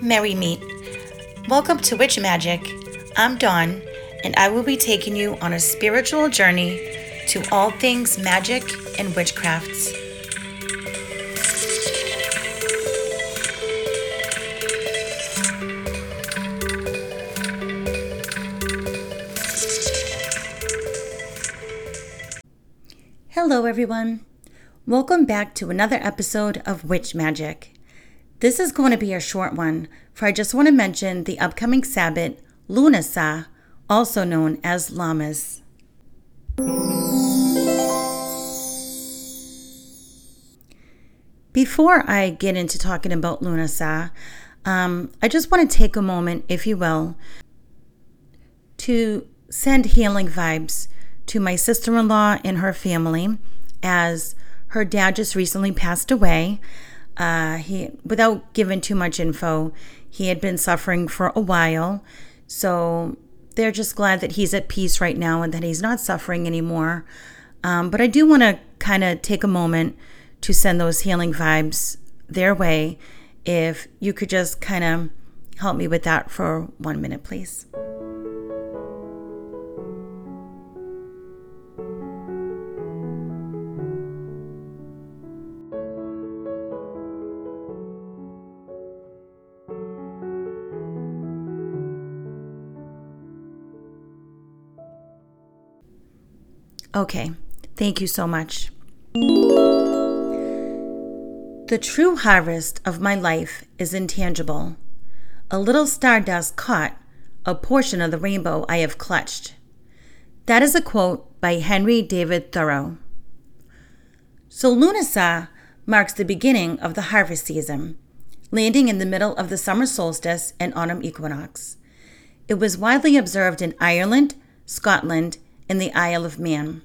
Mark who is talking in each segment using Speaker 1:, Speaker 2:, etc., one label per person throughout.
Speaker 1: Merry Meet. Welcome to Witch Magick. I'm Dawn, and I will be taking you on a spiritual journey to all things magic and witchcrafts. Hello, everyone. Welcome back to another episode of Witch Magick. This is going to be a short one, for I just want to mention the upcoming Sabbath, Lughnasadh, also known as Lammas. Before I get into talking about Lughnasadh, um, I just want to take a moment, if you will, to send healing vibes to my sister in law and her family as her dad just recently passed away. Uh, he, without giving too much info, he had been suffering for a while. So they're just glad that he's at peace right now and that he's not suffering anymore. Um, but I do want to kind of take a moment to send those healing vibes their way. If you could just kind of help me with that for one minute, please. Okay, thank you so much. The true harvest of my life is intangible. A little stardust caught, a portion of the rainbow I have clutched. That is a quote by Henry David Thoreau. So Lughnasadh marks the beginning of the harvest season, landing in the middle of the summer solstice and autumn equinox. It was widely observed in Ireland, Scotland, in the Isle of Man.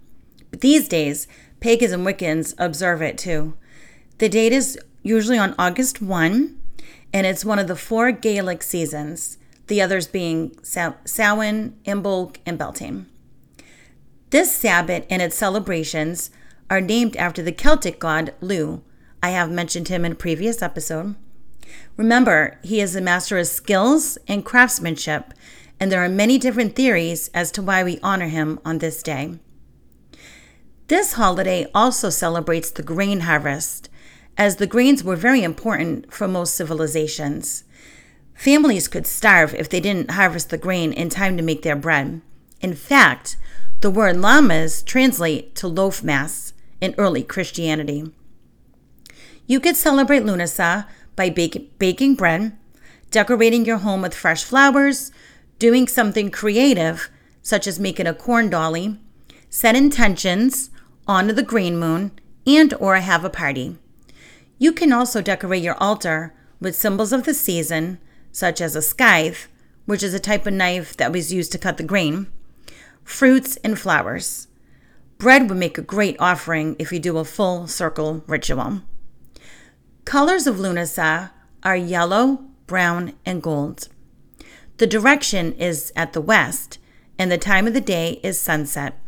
Speaker 1: But these days, pagans and Wiccans observe it too. The date is usually on August 1, and it's one of the four Gaelic seasons, the others being Samhain, Imbolc, and Beltane. This Sabbath and its celebrations are named after the Celtic god Lugh. I have mentioned him in a previous episode. Remember, he is a master of skills and craftsmanship and there are many different theories as to why we honor him on this day. This holiday also celebrates the grain harvest, as the grains were very important for most civilizations. Families could starve if they didn't harvest the grain in time to make their bread. In fact, the word lammas translate to loaf mass in early Christianity. You could celebrate Lughnasadh by bake, baking bread, decorating your home with fresh flowers, doing something creative, such as making a corn dolly, set intentions, honor the green moon, and or have a party. You can also decorate your altar with symbols of the season, such as a scythe, which is a type of knife that was used to cut the grain, fruits, and flowers. Bread would make a great offering if you do a full circle ritual. Colors of Lughnasadh are yellow, brown, and gold. The direction is at the west, and the time of the day is sunset.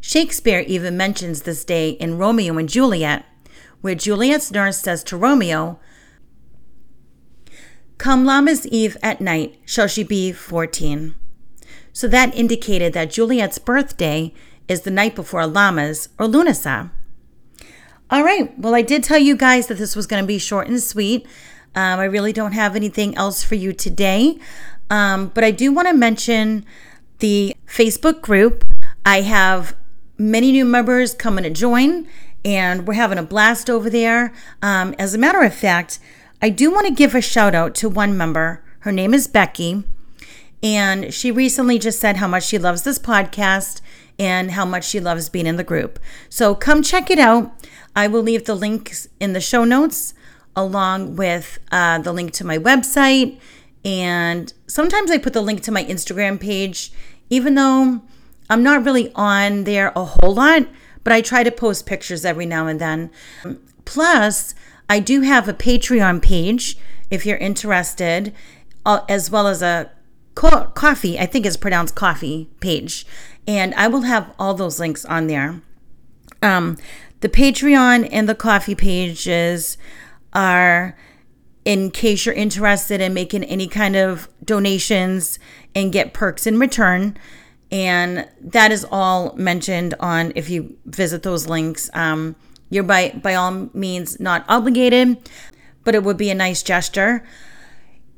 Speaker 1: Shakespeare even mentions this day in Romeo and Juliet, where Juliet's nurse says to Romeo, Come Lammas Eve at night shall she be fourteen. So that indicated that Juliet's birthday is the night before Lammas or Lughnasadh. All right, well, I did tell you guys that this was going to be short and sweet. Um, I really don't have anything else for you today. Um, but I do want to mention the Facebook group. I have many new members coming to join, and we're having a blast over there. Um, as a matter of fact, I do want to give a shout out to one member. Her name is Becky, and she recently just said how much she loves this podcast and how much she loves being in the group. So come check it out. I will leave the links in the show notes along with uh, the link to my website and sometimes I put the link to my Instagram page, even though I'm not really on there a whole lot, but I try to post pictures every now and then. Plus, I do have a Patreon page if you're interested, uh, as well as a co- Ko-fi, I think it's pronounced Ko-fi page. And I will have all those links on there. Um, the Patreon and the Ko-fi pages are in case you're interested in making any kind of donations and get perks in return. And that is all mentioned on if you visit those links. Um, you're by by all means not obligated, but it would be a nice gesture.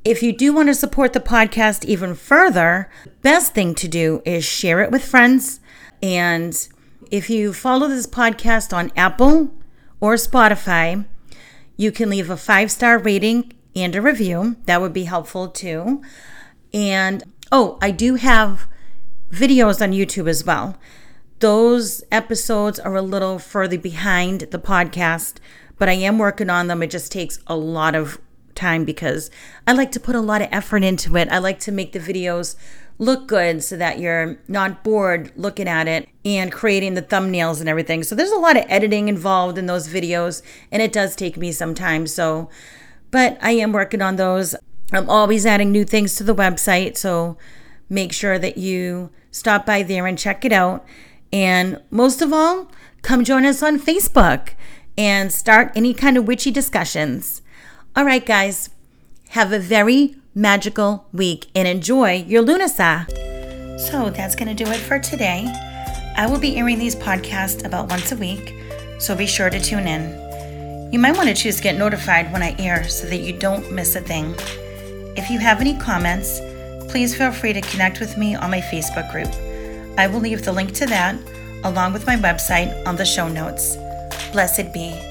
Speaker 1: If you do want to support the podcast even further, best thing to do is share it with friends. And if you follow this podcast on Apple or Spotify, you can leave a five star rating and a review. That would be helpful too. And oh, I do have videos on YouTube as well. Those episodes are a little further behind the podcast, but I am working on them. It just takes a lot of time because I like to put a lot of effort into it. I like to make the videos look good so that you're not bored looking at it and creating the thumbnails and everything. So there's a lot of editing involved in those videos and it does take me some time. So, but I am working on those. I'm always adding new things to the website. So make sure that you stop by there and check it out. And most of all, come join us on Facebook and start any kind of witchy discussions. All right, guys, have a very magical week and enjoy your Lughnasadh. So that's going to do it for today. I will be airing these podcasts about once a week, so be sure to tune in. You might want to choose to get notified when I air so that you don't miss a thing. If you have any comments, please feel free to connect with me on my Facebook group. I will leave the link to that along with my website on the show notes. Blessed be.